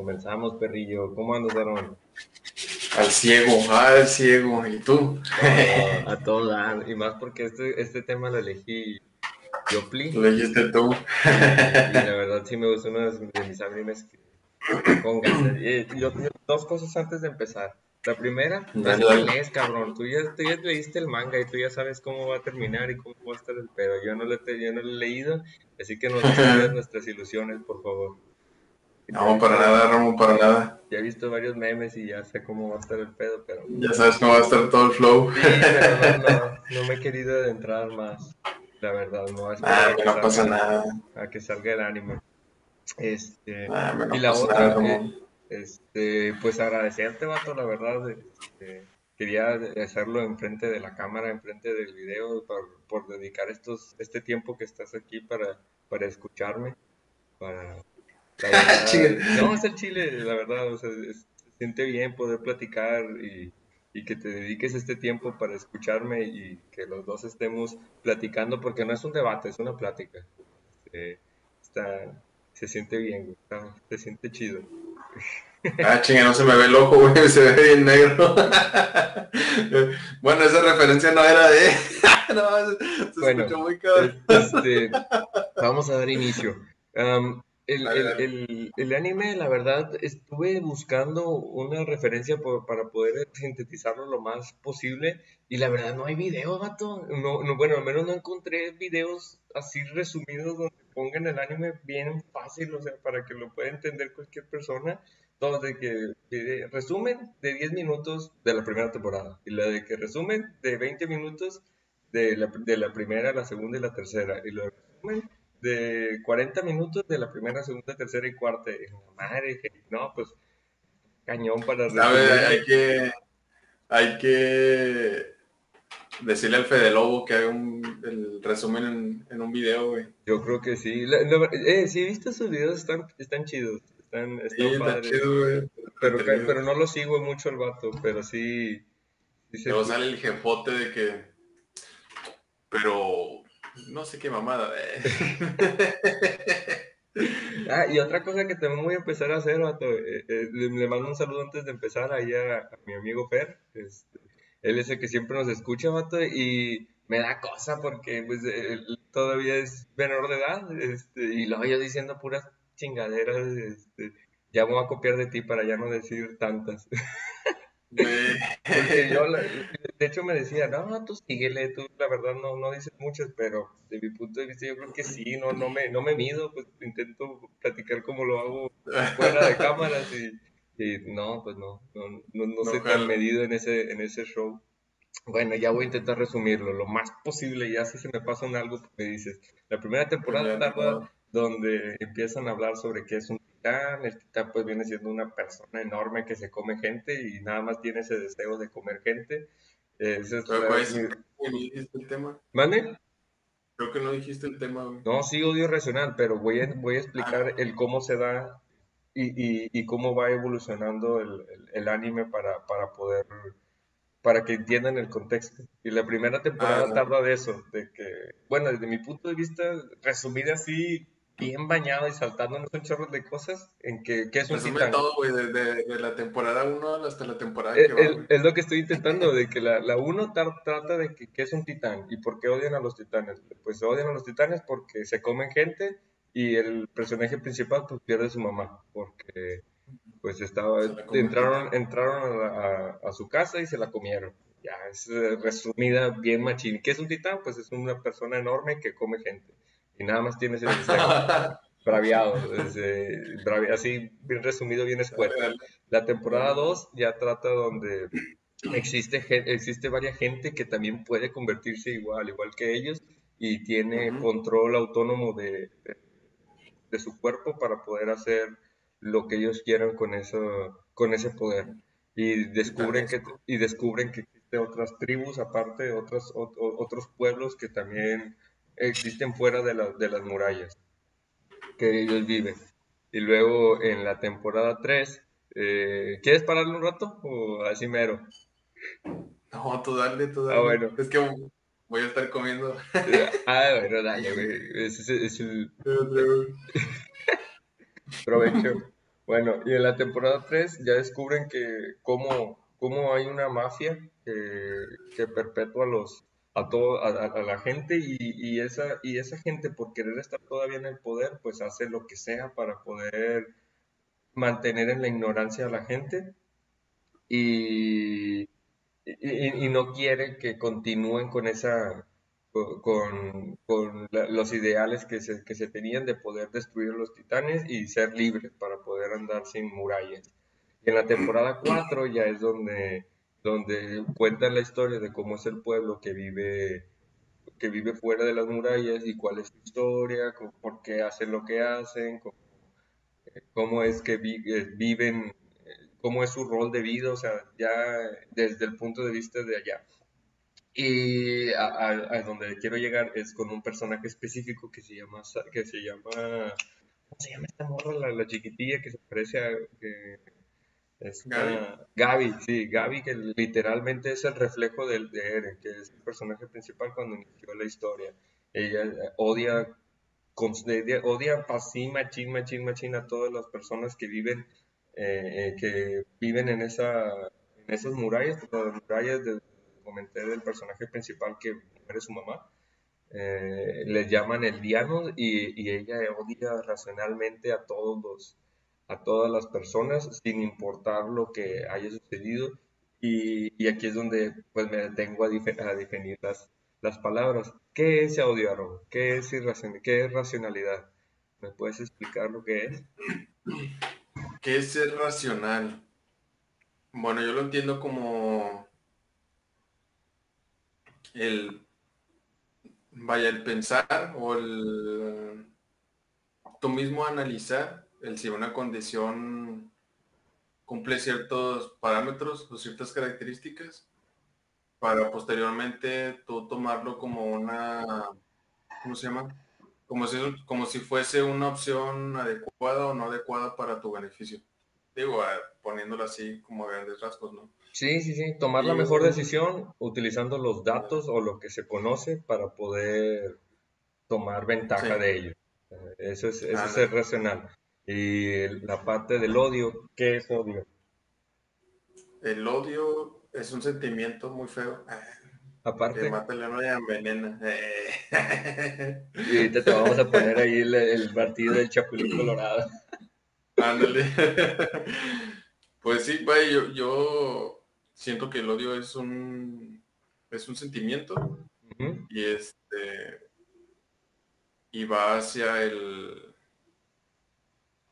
Comenzamos, perrillo. ¿Cómo andas, Aaron? Al ciego, al ciego. ¿Y tú? a todo dar. Y más porque este, este tema lo elegí yo, Pli. Lo elegiste tú. Y la verdad sí me gusta uno de mis animes que pongan. Eh, dos cosas antes de empezar. La primera, es es, cabrón. Tú ya, tú ya leíste el manga y tú ya sabes cómo va a terminar y cómo va a estar el pedo. Yo no lo, yo no lo he leído, así que destruyas nuestras ilusiones, por favor. No, para nada, Ramón, para nada. Ya he visto varios memes y ya sé cómo va a estar el pedo, pero... Ya sabes cómo va a estar todo el flow. Sí, pero no, no, me he querido adentrar más, la verdad. No, ah, no pasa nada. A que salga el anime. Este, ah, y la otra, eh, este, pues agradecerte, vato, la verdad. Este, quería hacerlo enfrente de la cámara, enfrente del video, por, por dedicar estos, este tiempo que estás aquí para, para escucharme, para no, es el chile, la verdad, o sea, se siente bien poder platicar y, que te dediques este tiempo para escucharme y que los dos estemos platicando, porque no es un debate, es una plática. Eh, está, se siente bien, se siente chido. Ah, chinga, no se me ve el ojo, güey, se ve bien negro. bueno, esa referencia no era de... no, se, bueno, muy este, vamos a dar inicio. El, el, el, anime, la verdad, estuve buscando una referencia para poder sintetizarlo lo más posible y la verdad no hay video, vato. No, no, bueno, al menos no encontré videos así resumidos donde pongan el anime bien fácil, o sea, para que lo pueda entender cualquier persona. Donde que resumen de 10 minutos de la primera temporada y la de que resumen de 20 minutos de la, de la primera, la segunda y la tercera y lo resumen de 40 minutos de la primera, segunda, tercera y cuarta. madre, no, pues cañón para... Hay que, hay que decirle al Fede Lobo que haga un, el resumen en, un video, güey. Yo creo que sí. eh, sí, viste sus videos, están, están chidos. Están, están padres. pero, pero no lo sigo mucho el vato, pero sí... sí Luego sale el jefote de que... Pero no sé qué mamada. ah, y otra cosa que también voy a empezar a hacer, vato, eh, eh, le, mando un saludo antes de empezar ahí a, mi amigo Fer. Este, él es el que siempre nos escucha, vato, y me da cosa porque pues todavía es menor de edad, este, y lo yo diciendo puras chingaderas, este, ya voy a copiar de ti para ya no decir tantas. yo, de hecho, me decía, no, tú síguele, tú la verdad no, no dices muchas, pero de mi punto de vista yo creo que sí, no, no, me, no me mido, pues intento platicar como lo hago fuera de cámaras y, no, pues no, no, no, no soy tan medido en ese, en ese show. Bueno, ya voy a intentar resumirlo lo más posible, ya si se me pasa un algo, pues me dices, la primera temporada tarda donde empiezan a hablar sobre qué es un titán. El titán pues viene siendo una persona enorme que se come gente y nada más tiene ese deseo de comer gente. Ese es no dijiste el tema. ¿Mande? Creo que no dijiste el tema. No, sí, odio racional, pero voy a, voy a explicar ah. el cómo se da y, y, y cómo va evolucionando el, el, anime para, para poder para que entiendan el contexto. Y la primera temporada ah, tarda de eso, de que, bueno, desde mi punto de vista, resumir así, bien bañado y saltándonos un chorro de cosas en que, que es un todo, güey, desde de la temporada 1 hasta la temporada que va, Es lo que estoy intentando, de que la 1 trata de que, que, es un titán y por qué odian a los titanes. Pues odian a los titanes porque se comen gente y el personaje principal pues pierde a su mamá, porque pues estaba, entraron, entraron a, a, su casa y se la comieron. Ya, es eh, resumida bien machín. ¿Qué es un titán? Pues es una persona enorme que come gente y nada más tienes el braviado, así bien resumido, bien escueto. La temporada 2 ya trata donde existe, existe varias gente que también puede convertirse igual, igual que ellos, y tiene control autónomo de, de, su cuerpo para poder hacer lo que ellos quieran con, eso, con ese poder. Y descubren, que, y descubren que existen otras tribus, aparte, otros, otros pueblos que también existen fuera de, de las murallas que ellos viven. Y luego en la temporada 3, eh, ¿quieres pararle un rato o así mero? No, tú dale, tú dale. Ah, bueno. Es que voy a estar comiendo. ah, bueno, dale, güey. Es, es, el... Provecho. Bueno, y en la temporada 3 ya descubren que cómo, cómo hay una mafia que, que perpetúa los, a, todo, a, la gente y, esa, y esa gente por querer estar todavía en el poder, pues hace lo que sea para poder mantener en la ignorancia a la gente y, y, no quiere que continúen con esa con, con los ideales que se, que se tenían de poder destruir los titanes y ser libres para poder andar sin murallas. En la temporada 4 ya es donde donde cuentan la historia de cómo es el pueblo que vive que vive fuera de las murallas y cuál es su historia, por qué hacen lo que hacen, cómo, es que eh, viven, cómo es su rol de vida, o sea, ya desde el punto de vista de allá. Y a, donde quiero llegar es con un personaje específico que se llama, que se llama, ¿cómo se llama esta morra? La chiquitilla que se parece a, es Gaby. sí, Gaby que literalmente es el reflejo de, de Eren, que es el personaje principal cuando inició la historia. Ella eh, odia, odia así machín, machín, machín a todas las personas que viven, eh, eh, que viven en, esa, en esas murallas, las murallas de, comenté del personaje principal que es su mamá. les llaman el diano y, y ella odia racionalmente a todos los a todas las personas sin importar lo que haya sucedido y, y aquí es donde pues me detengo a, a definir las, las palabras. ¿Qué es odio, ¿Qué es, ¿Qué es racionalidad? ¿Me puedes explicar lo que es? ¿Qué es ser racional? Bueno, yo lo entiendo como el, vaya, el pensar o el tú mismo analizar el si una condición cumple ciertos parámetros o ciertas características para posteriormente tú tomarlo como una, ¿cómo se llama? Como si, como si fuese una opción adecuada o no adecuada para tu beneficio. Digo, poniéndolo así como a grandes rasgos, ¿no? Sí, sí, sí. Tomar la mejor decisión utilizando los datos o lo que se conoce para poder tomar ventaja de ello. Eso es, eso es racional. Y la parte del odio, ¿qué es odio? El odio es un sentimiento muy feo. Aparte. Que mata la y envenena. Y ahorita te vamos a poner ahí el, partido del Chapulín Colorado. Ándale. Pues sí, yo, yo siento que el odio es un es un sentimiento y este y va hacia el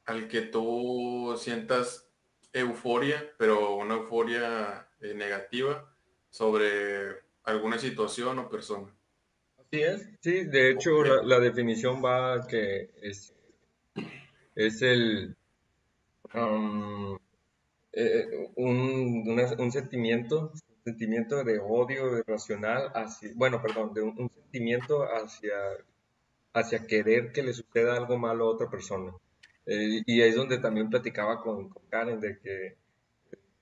al que tú sientas euforia, pero una euforia eh, negativa sobre alguna situación o persona. Así es, sí, de hecho la, definición va que es, es el um, eh, un, sentimiento, sentimiento de odio irracional hacia, bueno, perdón, de un, sentimiento hacia, hacia querer que le suceda algo malo a otra persona. Eh, y es donde también platicaba con, Karen de que,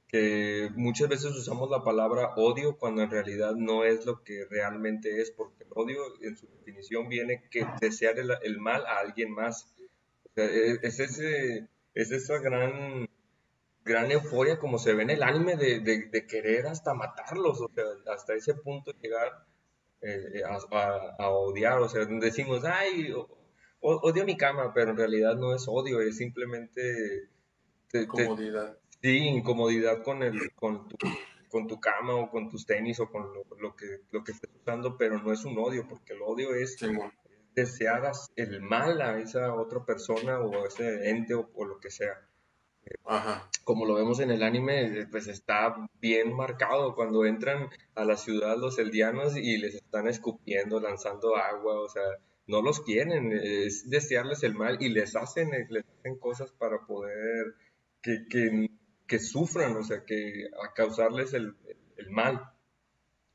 que, muchas veces usamos la palabra odio cuando en realidad no es lo que realmente es, porque el odio en su definición viene que desear el, el mal a alguien más. E, es, ese, es esa gran, gran euforia como se ve en el anime de, de, querer hasta matarlos, o sea, hasta ese punto llegar eh, a, a, odiar, o sea, decimos, ay, odio mi cama, pero en realidad no es odio, es simplemente... incomodidad. sí, incomodidad con, el, con, tu, con tu cama o con tus tenis o con lo, que, lo que estés usando, pero no es un odio, porque el odio es desear el mal a esa otra persona o a ese ente o, lo que sea. Ajá. Como lo vemos en el anime, pues está bien marcado cuando entran a la ciudad los eldianos y les están escupiendo, lanzando agua, o sea, no los quieren, es desearles el mal y les hacen, les hacen cosas para poder que, que, que sufran, o sea, que a causarles el, el mal.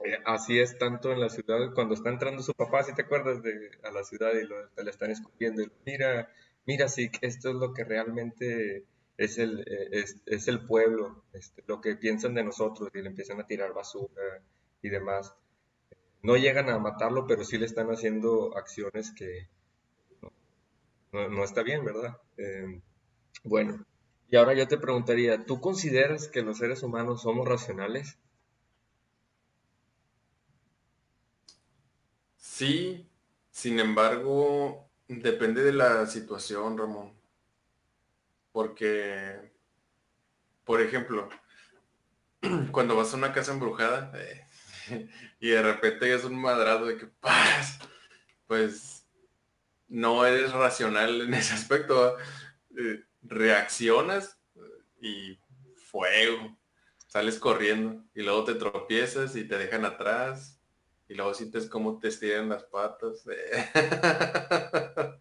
Eh, así es tanto en la ciudad, cuando está entrando su papá, si te acuerdas de a la ciudad y lo, le están escupiendo, mira, mira, sí, esto es lo que realmente es el, eh, es, es el pueblo, este, lo que piensan de nosotros y le empiezan a tirar basura y demás no llegan a matarlo, pero sí le están haciendo acciones que no, está bien, ¿verdad? Eh, bueno, Y ahora yo te preguntaría, ¿tú consideras que los seres humanos somos racionales? Sí, sin embargo, depende de la situación, Ramón. Porque, por ejemplo, cuando vas a una casa embrujada eh, y de repente es un madrado de que ¡paz! pues no eres racional en ese aspecto. Eh, reaccionas y fuego. Sales corriendo y luego te tropiezas y te dejan atrás y luego sientes cómo te estiran las patas.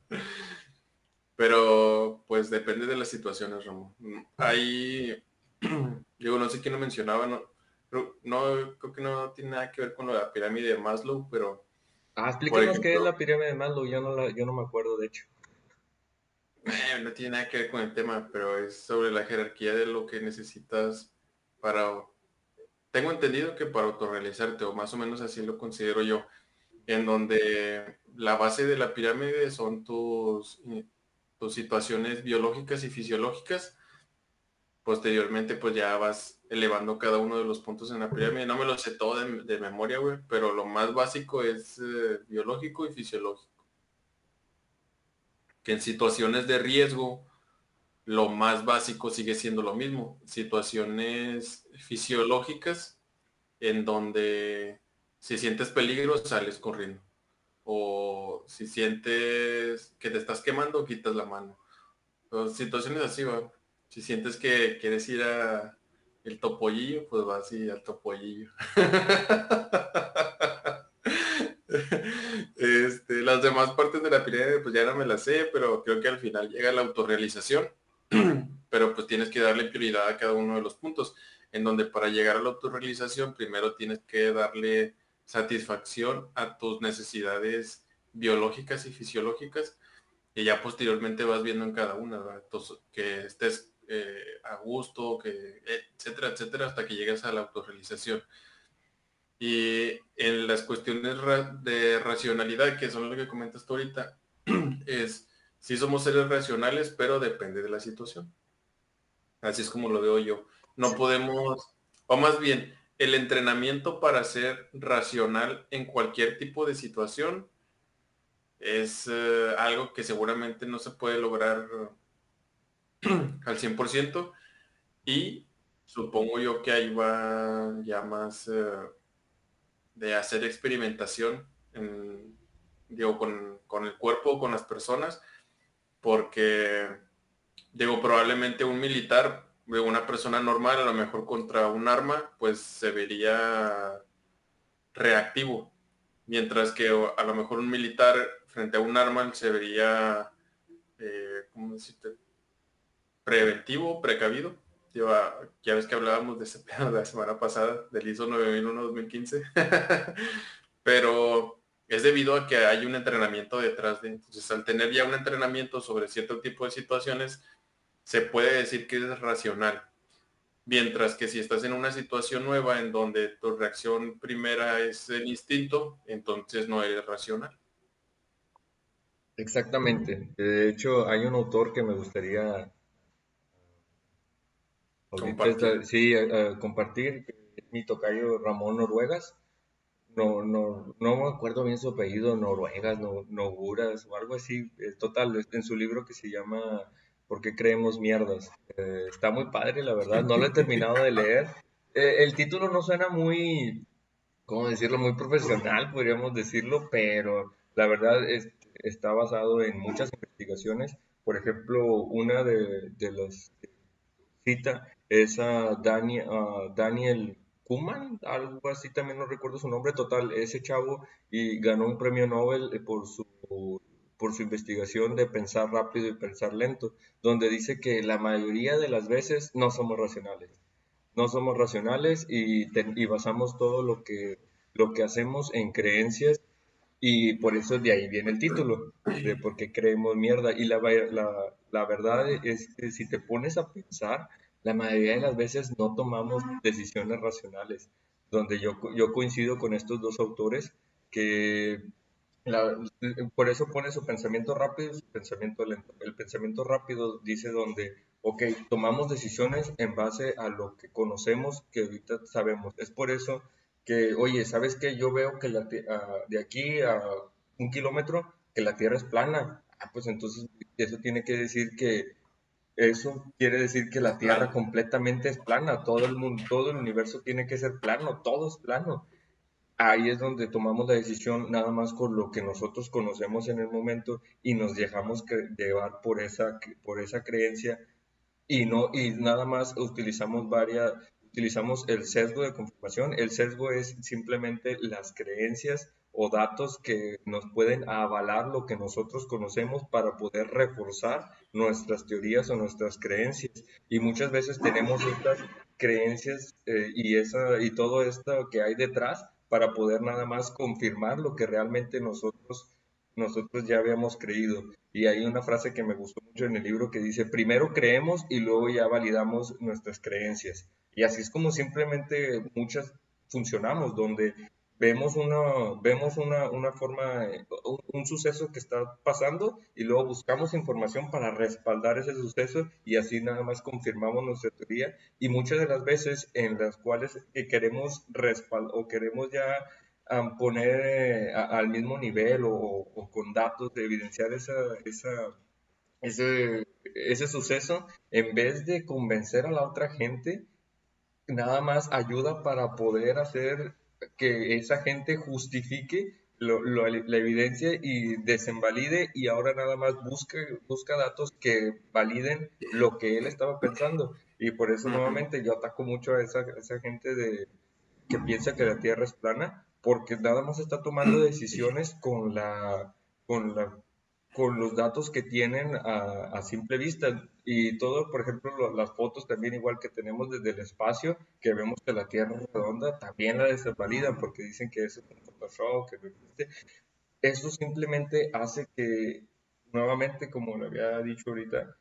Pero pues depende de las situaciones, Ramón. Hay, digo, no sé quién lo mencionaba, no, no, creo que no tiene nada que ver con la pirámide de Maslow, pero... Ah, explícanos qué es la pirámide de Maslow, yo no, yo no me acuerdo de hecho. Eh, no tiene nada que ver con el tema, pero es sobre la jerarquía de lo que necesitas para... Tengo entendido que para autorrealizarte, o más o menos así lo considero yo, en donde la base de la pirámide son tus, tus situaciones biológicas y fisiológicas. Posteriormente, pues ya vas elevando cada uno de los puntos en la pirámide. No me lo sé todo de, memoria, güey, pero lo más básico es eh, biológico y fisiológico que en situaciones de riesgo lo más básico sigue siendo lo mismo. Situaciones fisiológicas en donde si sientes peligro sales corriendo. O si sientes que te estás quemando, quitas la mano. situaciones así, va. Si sientes que quieres ir a el topollillo, pues vas y al topollillo. Este, las demás partes de la pirámide pues ya no me las sé, pero creo que al final llega la autorrealización. pero pues tienes que darle prioridad a cada uno de los puntos, en donde para llegar a la autorrealización primero tienes que darle satisfacción a tus necesidades biológicas y fisiológicas y ya posteriormente vas viendo en cada una, que estés eh, a gusto, que etcétera, etcétera, hasta que llegues a la autorrealización. Y en las cuestiones de racionalidad, que son lo que comentas tú ahorita, es si somos seres racionales, pero depende de la situación. Así es como lo veo yo. No podemos, o más bien, el entrenamiento para ser racional en cualquier tipo de situación es eh, algo que seguramente no se puede lograr al 100% y supongo yo que ahí va ya más eh, de hacer experimentación digo, con, el cuerpo, con las personas, porque digo, probablemente un militar, una persona normal, a lo mejor contra un arma, pues se vería reactivo, mientras que a lo mejor un militar frente a un arma se vería, eh, ¿cómo decirte? Preventivo, precavido ya ves que hablábamos de ese pedo la semana pasada, del ISO 9001-2015, pero es debido a que hay un entrenamiento detrás de, entonces al tener ya un entrenamiento sobre cierto tipo de situaciones, se puede decir que es racional. Mientras que si estás en una situación nueva en donde tu reacción primera es el instinto, entonces no eres racional. Exactamente. De hecho, hay un autor que me gustaría compartir. sí, compartir. Mi tocayo Ramón Noruegas. No, no, no me acuerdo bien su apellido, Noruegas, no, Noguras o algo así. Total, en su libro que se llama ¿Por qué creemos mierdas? Eh, está muy padre, la verdad. No lo he terminado de leer. Eh, el título no suena muy, ¿cómo decirlo? Muy profesional, podríamos decirlo, pero la verdad es, está basado en muchas investigaciones. Por ejemplo, una de, de las cita es a Daniel, Daniel Kuman, algo así también no recuerdo su nombre total, ese chavo y ganó un premio Nobel eh, por su por su investigación de pensar rápido y pensar lento, donde dice que la mayoría de las veces no somos racionales. No somos racionales y, y basamos todo lo que, lo que hacemos en creencias y por eso de ahí viene el título, de por qué creemos mierda. Y la, la, la verdad es que si te pones a pensar, la mayoría de las veces no tomamos decisiones racionales, donde yo, yo coincido con estos dos autores que por eso pone su pensamiento rápido y su pensamiento lento. El pensamiento rápido dice donde ok, tomamos decisiones en base a lo que conocemos, que ahorita sabemos. Es por eso que, oye, ¿sabes qué? Yo veo que la, ah, de aquí a un kilómetro, que la Tierra es plana. Ah, pues entonces eso tiene que decir que eso quiere decir que la Tierra completamente es plana, todo el mundo, todo el universo tiene que ser plano, todo es plano. Ahí es donde tomamos la decisión nada más con lo que nosotros conocemos en el momento y nos dejamos llevar por esa, por esa creencia y no y nada más utilizamos varias utilizamos el sesgo de confirmación. El sesgo es simplemente las creencias o datos que nos pueden avalar lo que nosotros conocemos para poder reforzar nuestras teorías o nuestras creencias. Y muchas veces tenemos estas creencias eh, y, esa, y todo esto que hay detrás para poder nada más confirmar lo que realmente nosotros, nosotros ya habíamos creído. Y hay una frase que me gustó mucho en el libro que dice, primero creemos y luego ya validamos nuestras creencias. Y así es como simplemente muchas funcionamos, donde vemos una, vemos una, una forma, un, suceso que está pasando y luego buscamos información para respaldar ese suceso y así nada más confirmamos nuestra teoría. Y muchas de las veces en las cuales queremos respaldar o queremos ya poner eh, al mismo nivel o, o, con datos de evidenciar esa, esa, ese, ese suceso, en vez de convencer a la otra gente, nada más ayuda para poder hacer que esa gente justifique la evidencia y desenvalide y ahora nada más busca, busca datos que validen lo que él estaba pensando. Y por eso nuevamente yo ataco mucho a esa, esa gente de, que piensa que la Tierra es plana, porque nada más está tomando decisiones con la, con la con los datos que tienen a, simple vista. Y todo, por ejemplo, las fotos también igual que tenemos desde el espacio, que vemos que la Tierra es redonda, también la desvalidan porque dicen que eso es un Photoshop, que no existe. Eso simplemente hace que, nuevamente, como lo había dicho ahorita,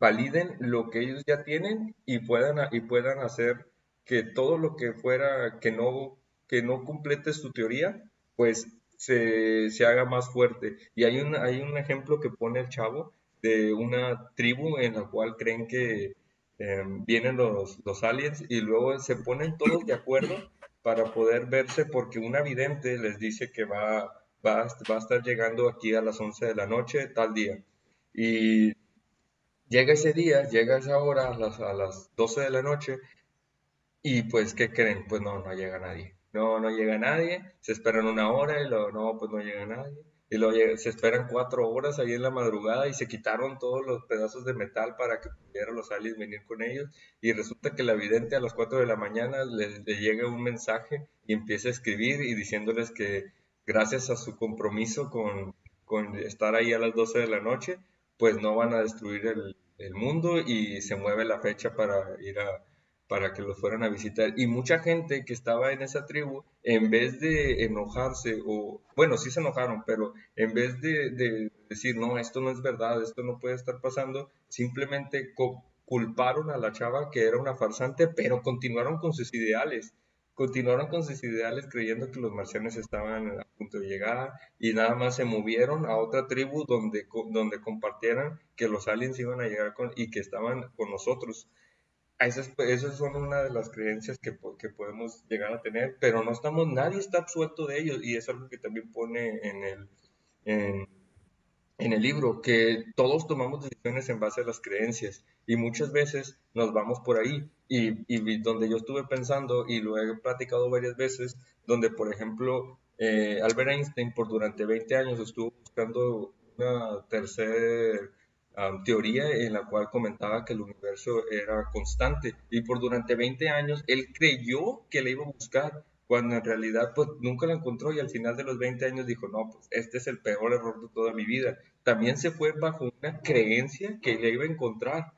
validen lo que ellos ya tienen y puedan, y puedan hacer que todo lo que fuera, que no, que no complete su teoría, pues se, se haga más fuerte. Y hay un, hay un ejemplo que pone el chavo de una tribu en la cual creen que em, vienen los, los aliens y luego se ponen todos de acuerdo para poder verse porque una vidente les dice que va, va, va a estar llegando aquí a las 11 de la noche tal día. Y llega ese día, llega esa hora a las, a las 12 de la noche y pues, ¿qué creen? Pues no, no llega nadie no, no llega nadie, se esperan una hora y luego, no, pues no llega nadie. Y luego se esperan cuatro horas ahí en la madrugada y se quitaron todos los pedazos de metal para que pudieran los aliens venir con ellos. Y resulta que la vidente a las cuatro de la mañana le, llega un mensaje y empieza a escribir y diciéndoles que gracias a su compromiso con, con estar ahí a las 12 de la noche, pues no van a destruir el, el mundo y se mueve la fecha para ir a, para que los fueran a visitar. Y mucha gente que estaba en esa tribu, en vez de enojarse, o bueno, sí se enojaron, pero en vez de, decir, no, esto no es verdad, esto no puede estar pasando, simplemente culparon a la chava que era una farsante, pero continuaron con sus ideales. Continuaron con sus ideales creyendo que los marcianos estaban a punto de llegar y nada más se movieron a otra tribu donde, donde compartieran que los aliens iban a llegar con, y que estaban con nosotros. Esas, esas, son una de las creencias que, que, podemos llegar a tener, pero no estamos, nadie está absuelto de ellos y es algo que también pone en el, en, el libro, que todos tomamos decisiones en base a las creencias y muchas veces nos vamos por ahí y, y donde yo estuve pensando y lo he platicado varias veces, donde por ejemplo eh, Albert Einstein por durante 20 años estuvo buscando una tercera teoría en la cual comentaba que el universo era constante y por durante 20 años él creyó que le iba a buscar cuando en realidad pues nunca la encontró y al final de los 20 años dijo, no, pues este es el peor error de toda mi vida. También se fue bajo una creencia que le iba a encontrar.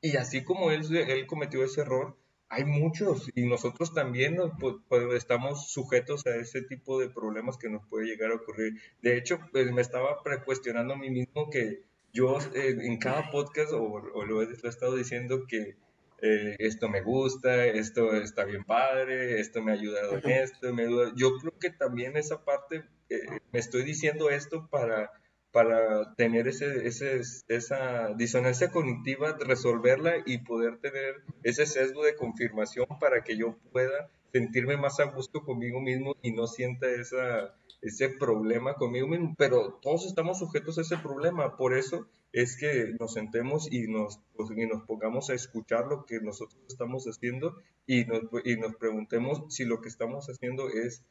Y así como él, él cometió ese error, hay muchos y nosotros también pues, pues, estamos sujetos a ese tipo de problemas que nos puede llegar a ocurrir. De hecho, pues me estaba cuestionando a mí mismo que yo eh, en cada podcast o, lo, he, estado diciendo que eh, esto me gusta, esto está bien padre, esto me ha ayudado en esto, me ayuda. Yo creo que también esa parte, eh, me estoy diciendo esto para, para tener ese, ese, esa disonancia cognitiva, resolverla y poder tener ese sesgo de confirmación para que yo pueda sentirme más a gusto conmigo mismo y no sienta esa, ese problema conmigo mismo. Pero todos estamos sujetos a ese problema, por eso es que nos sentemos y nos, pues, y nos pongamos a escuchar lo que nosotros estamos haciendo y nos, y nos preguntemos si lo que estamos haciendo es,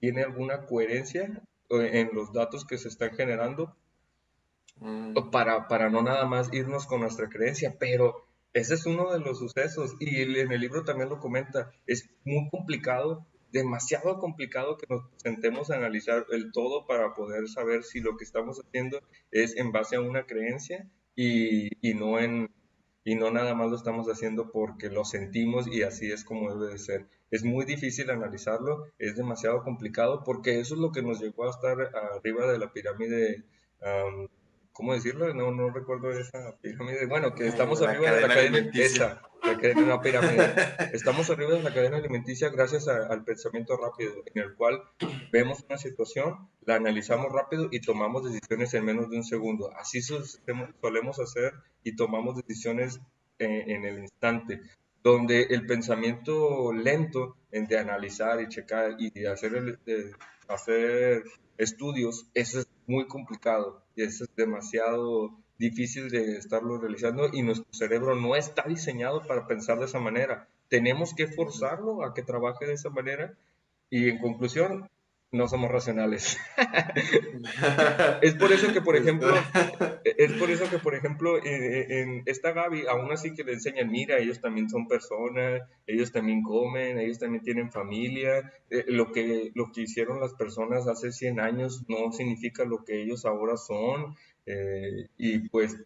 tiene alguna coherencia eh, en los datos que se están generando mm. para, para no nada más irnos con nuestra creencia, pero ese es uno de los sucesos y en el libro también lo comenta, es muy complicado demasiado complicado que nos sentemos a analizar el todo para poder saber si lo que estamos haciendo es en base a una creencia y, no nada más lo estamos haciendo porque lo sentimos y así es como debe de ser. Es muy difícil analizarlo, es demasiado complicado porque eso es lo que nos llevó a estar arriba de la pirámide ¿cómo decirlo? No, no recuerdo esa pirámide. Bueno, que estamos arriba de la cadena, esa, la cadena, pirámide. Estamos arriba de la cadena alimenticia gracias al pensamiento rápido, en el cual vemos una situación, la analizamos rápido y tomamos decisiones en menos de un segundo. Así solemos hacer y tomamos decisiones en, el instante donde el pensamiento lento de analizar y checar y de hacer, de hacer estudios, eso es muy complicado y es demasiado difícil de estarlo realizando y nuestro cerebro no está diseñado para pensar de esa manera. Tenemos que forzarlo a que trabaje de esa manera y en conclusión, no somos racionales. es por eso que, por ejemplo, es por eso que, por ejemplo, en, esta Gaby, aún así que le enseñan, mira, ellos también son personas, ellos también comen, ellos también tienen familia, eh, lo, que, lo que hicieron las personas hace 100 años no significa lo que ellos ahora son, eh, y pues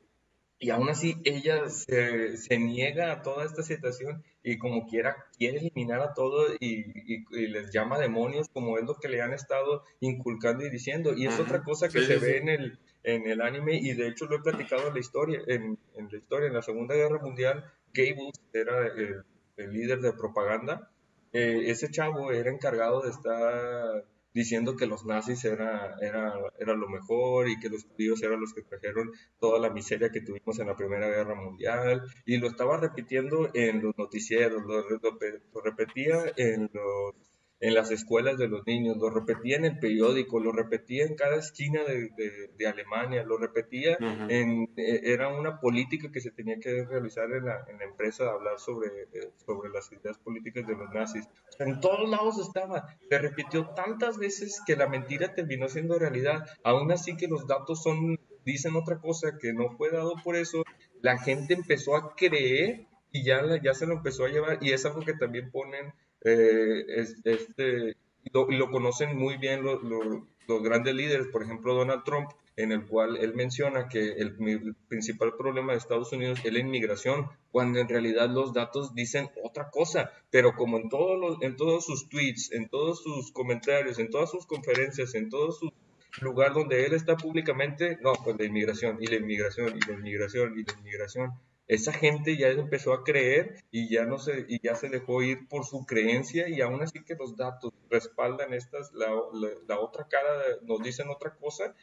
y aún así ella se, se, niega a toda esta situación y como quiera quiere eliminar a todo y, y, les llama demonios como es lo que le han estado inculcando y diciendo. Y es otra cosa que se ve en el, en el anime y de hecho lo he platicado en la historia, en, en la historia, en la Segunda Guerra Mundial, Gable era el, el líder de propaganda. Eh, ese chavo era encargado de estar diciendo que los nazis era, era, era lo mejor y que los judíos eran los que trajeron toda la miseria que tuvimos en la Primera Guerra Mundial. Y lo estaba repitiendo en los noticieros, lo, lo repetía en los en las escuelas de los niños, lo repetía en el periódico, lo repetía en cada esquina de, de, Alemania, lo repetía en, e, era una política que se tenía que realizar en la, en la empresa de hablar sobre, eh, sobre las ideas políticas de los nazis. En todos lados estaba, se repitió tantas veces que la mentira terminó siendo realidad, aún así que los datos son, dicen otra cosa que no fue dado por eso, la gente empezó a creer y ya, ya se lo empezó a llevar y es algo que también ponen eh, este, lo, conocen muy bien los, grandes líderes, por ejemplo Donald Trump, en el cual él menciona que el, principal problema de Estados Unidos es la inmigración, cuando en realidad los datos dicen otra cosa, pero como en, todos en todos sus tweets, en todos sus comentarios, en todas sus conferencias, en todo su lugar donde él está públicamente, no, pues la inmigración y la inmigración y la inmigración y la inmigración esa gente ya empezó a creer y ya no se y ya se dejó ir por su creencia y aún así que los datos respaldan estas la, la, otra cara nos dicen otra cosa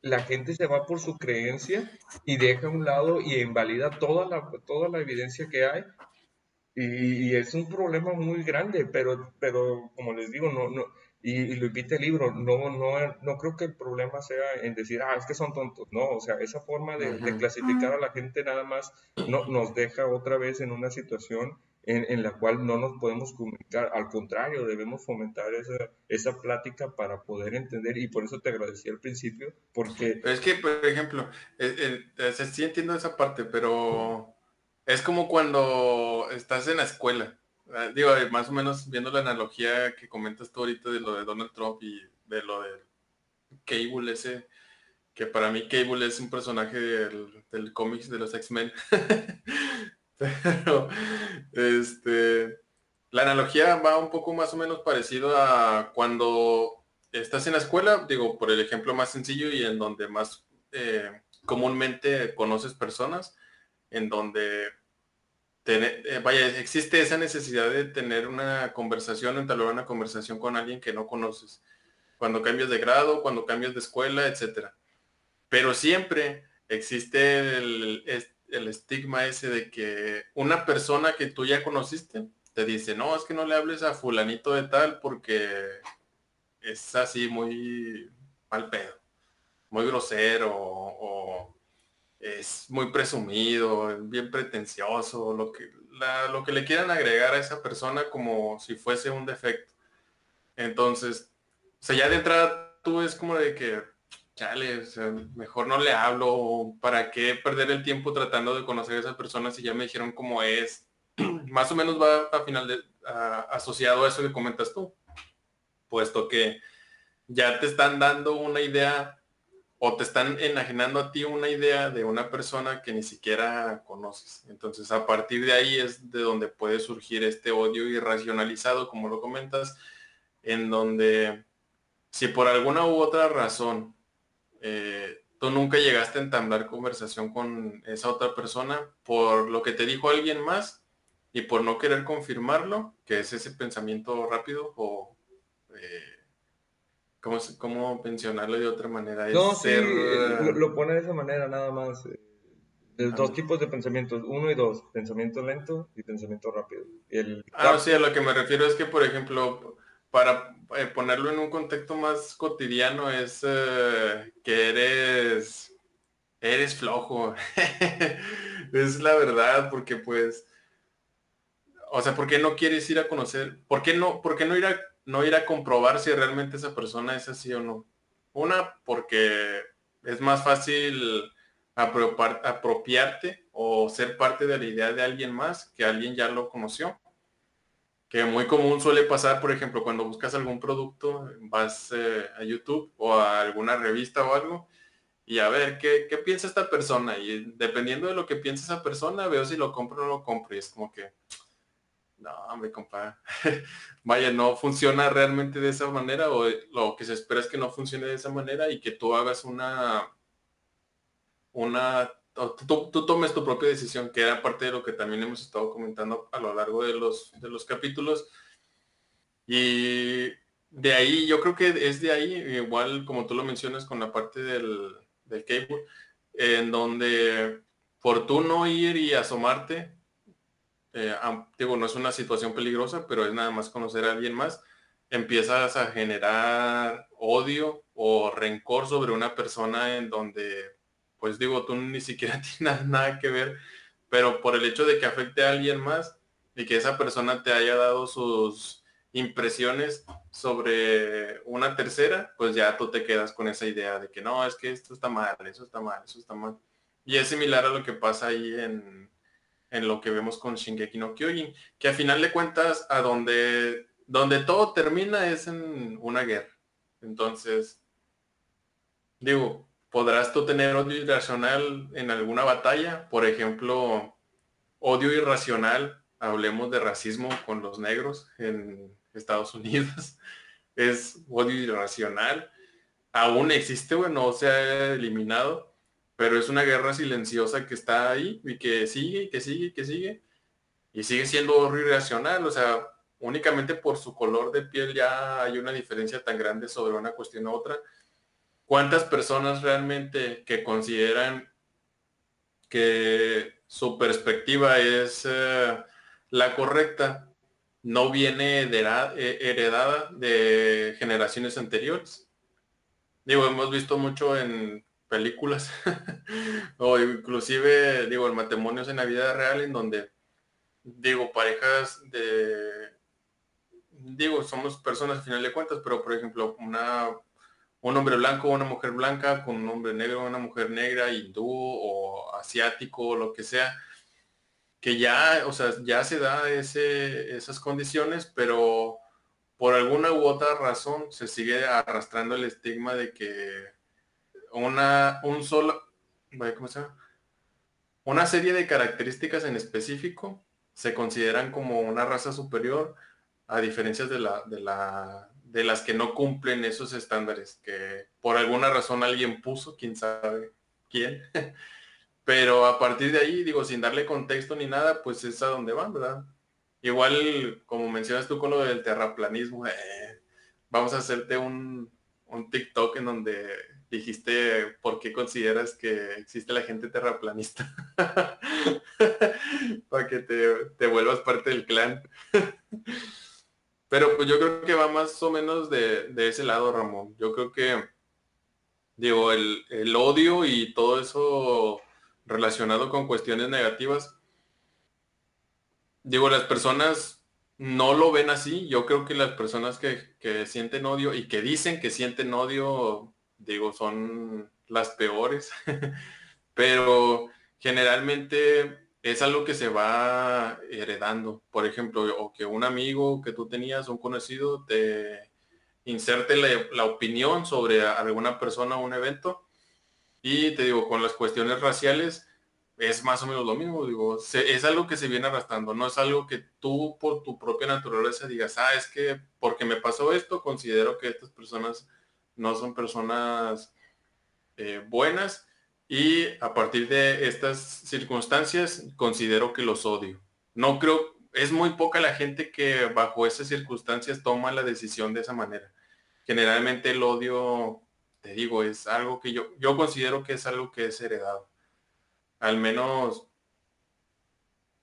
la gente se va por su creencia y deja a un lado y invalida toda la toda la evidencia que hay. Y, y es un problema muy grande pero pero como les digo no no y, lo invita el libro. No, no, no creo que el problema sea en decir, ah, es que son tontos. No, o sea, esa forma de, clasificar a la gente nada más no, nos deja otra vez en una situación en, en, la cual no nos podemos comunicar. Al contrario, debemos fomentar esa, esa plática para poder entender. Y por eso te agradecí al principio, porque... Es que, por ejemplo, eh, eh, sí entiendo esa parte, pero es como cuando estás en la escuela Ah, digo, eh, más o menos viendo la analogía que comentas tú ahorita de lo de Donald Trump y de lo de Cable ese, que para mí Cable es un personaje del, del cómics de los X-Men. Pero, este, la analogía va un poco más o menos parecido a cuando estás en la escuela, digo, por el ejemplo más sencillo y en donde más eh, comúnmente conoces personas, en donde eh, vaya, existe esa necesidad de tener una conversación, entablar una conversación con alguien que no conoces. Cuando cambias de grado, cuando cambias de escuela, etcétera. Pero siempre existe el, el estigma ese de que una persona que tú ya conociste te dice, no, es que no le hables a fulanito de tal porque es así muy mal pedo, muy grosero o, es muy presumido, bien pretencioso, lo que, lo que le quieran agregar a esa persona como si fuese un defecto. Entonces, o sea, ya de entrada tú es como de que chale, mejor no le hablo, ¿para qué perder el tiempo tratando de conocer a esa persona si ya me dijeron cómo es? Más o menos va a final de, asociado a eso que comentas tú, puesto que ya te están dando una idea o te están enajenando a ti una idea de una persona que ni siquiera conoces. Entonces, a partir de ahí es de donde puede surgir este odio irracionalizado, como lo comentas, en donde si por alguna u otra razón eh, tú nunca llegaste a entablar conversación con esa otra persona por lo que te dijo alguien más y por no querer confirmarlo, que es ese pensamiento rápido o eh, ¿cómo, ¿cómo, mencionarlo de otra manera? no, sí, eh, lo, pone de esa manera nada más. De dos tipos de pensamientos, uno y dos, pensamiento lento y pensamiento rápido. El... Ah, sí, a lo que me refiero es que, por ejemplo, para eh, ponerlo en un contexto más cotidiano es eh, que eres eres flojo es la verdad porque pues o sea por qué no quieres ir a conocer por qué no por qué no ir a no ir a comprobar si realmente esa persona es así o no una porque es más fácil apropiarte o ser parte de la idea de alguien más que alguien ya lo conoció que muy común suele pasar, por ejemplo, cuando buscas algún producto, vas eh, a YouTube o a alguna revista o algo, y a ver, ¿qué, piensa esta persona? Y dependiendo de lo que piensa esa persona, veo si lo compro o no lo compro. Y es como que, no, hombre, compa, vaya, no funciona realmente de esa manera o lo que se espera es que no funcione de esa manera y que tú hagas una, una tú, tomes tu propia decisión, que era parte de lo que también hemos estado comentando a lo largo de los, de los capítulos. Y de ahí, yo creo que es de ahí, igual como tú lo mencionas con la parte del, del cable, en donde por tú no ir y asomarte, eh, digo, no es una situación peligrosa, pero es nada más conocer a alguien más, empiezas a generar odio o rencor sobre una persona en donde pues digo, tú ni siquiera tienes nada que ver, pero por el hecho de que afecte a alguien más y que esa persona te haya dado sus impresiones sobre una tercera, pues ya tú te quedas con esa idea de que no, es que esto está mal, eso está mal, eso está mal. Y es similar a lo que pasa ahí en, en lo que vemos con Shingeki no Kyojin, que a final de cuentas a donde, donde todo termina es en una guerra. Entonces, digo, podrás tú tener odio irracional en alguna batalla, por ejemplo, odio irracional, hablemos de racismo con los negros en Estados Unidos, es odio irracional, aún existe, bueno, no se ha eliminado, pero es una guerra silenciosa que está ahí y que sigue, y que sigue, y que sigue, y sigue siendo irracional, o sea, únicamente por su color de piel ya hay una diferencia tan grande sobre una cuestión a otra, ¿Cuántas personas realmente que consideran que su perspectiva es eh, la correcta no viene eh, heredada de generaciones anteriores? Digo, hemos visto mucho en películas. O inclusive, digo, en matrimonios en la vida real en donde, digo, parejas de, digo, somos personas al final de cuentas, pero por ejemplo, una un hombre blanco una mujer blanca con un hombre negro una mujer negra, hindú o asiático o lo que sea, que ya, o sea, ya se da ese, esas condiciones, pero por alguna u otra razón se sigue arrastrando el estigma de que una, un solo, ¿cómo se llama? Una serie de características en específico se consideran como una raza superior a diferencias de la, de la, de las que no cumplen esos estándares que por alguna razón alguien puso, quién sabe quién. Pero a partir de ahí, digo, sin darle contexto ni nada, pues es a donde van, ¿verdad? Igual, como mencionas tú con lo del terraplanismo, eh, vamos a hacerte un, un TikTok en donde dijiste por qué consideras que existe la gente terraplanista. Para que te, vuelvas parte del clan. Pero pues yo creo que va más o menos de, ese lado, Ramón. Yo creo que, digo, el, el odio y todo eso relacionado con cuestiones negativas, digo, las personas no lo ven así. Yo creo que las personas que, sienten odio y que dicen que sienten odio, digo, son las peores. Pero generalmente es algo que se va heredando. Por ejemplo, o que un amigo que tú tenías, un conocido, te inserte la, opinión sobre alguna persona o un evento. Y te digo, con las cuestiones raciales, es más o menos lo mismo, digo, es algo que se viene arrastrando, no es algo que tú por tu propia naturaleza digas, ah, es que porque me pasó esto, considero que estas personas no son personas eh, buenas y a partir de estas circunstancias considero que los odio. No creo, es muy poca la gente que bajo esas circunstancias toma la decisión de esa manera. Generalmente el odio, te digo, es algo que yo, yo considero que es algo que es heredado al menos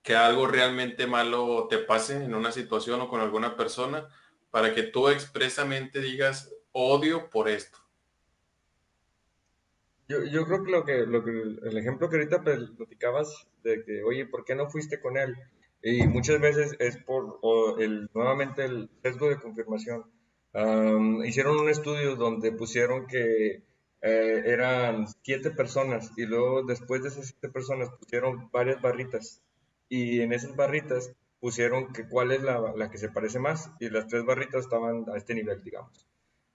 que algo realmente malo te pase en una situación o con alguna persona para que tú expresamente digas odio por esto. Yo, yo creo que lo, que lo que el ejemplo que ahorita platicabas de que, oye, ¿por qué no fuiste con él? Y muchas veces es por el, nuevamente el sesgo de confirmación. hicieron un estudio donde pusieron que eh, eran siete personas y luego después de esas siete personas pusieron varias barritas y en esas barritas pusieron que cuál es la, la, que se parece más y las tres barritas estaban a este nivel, digamos.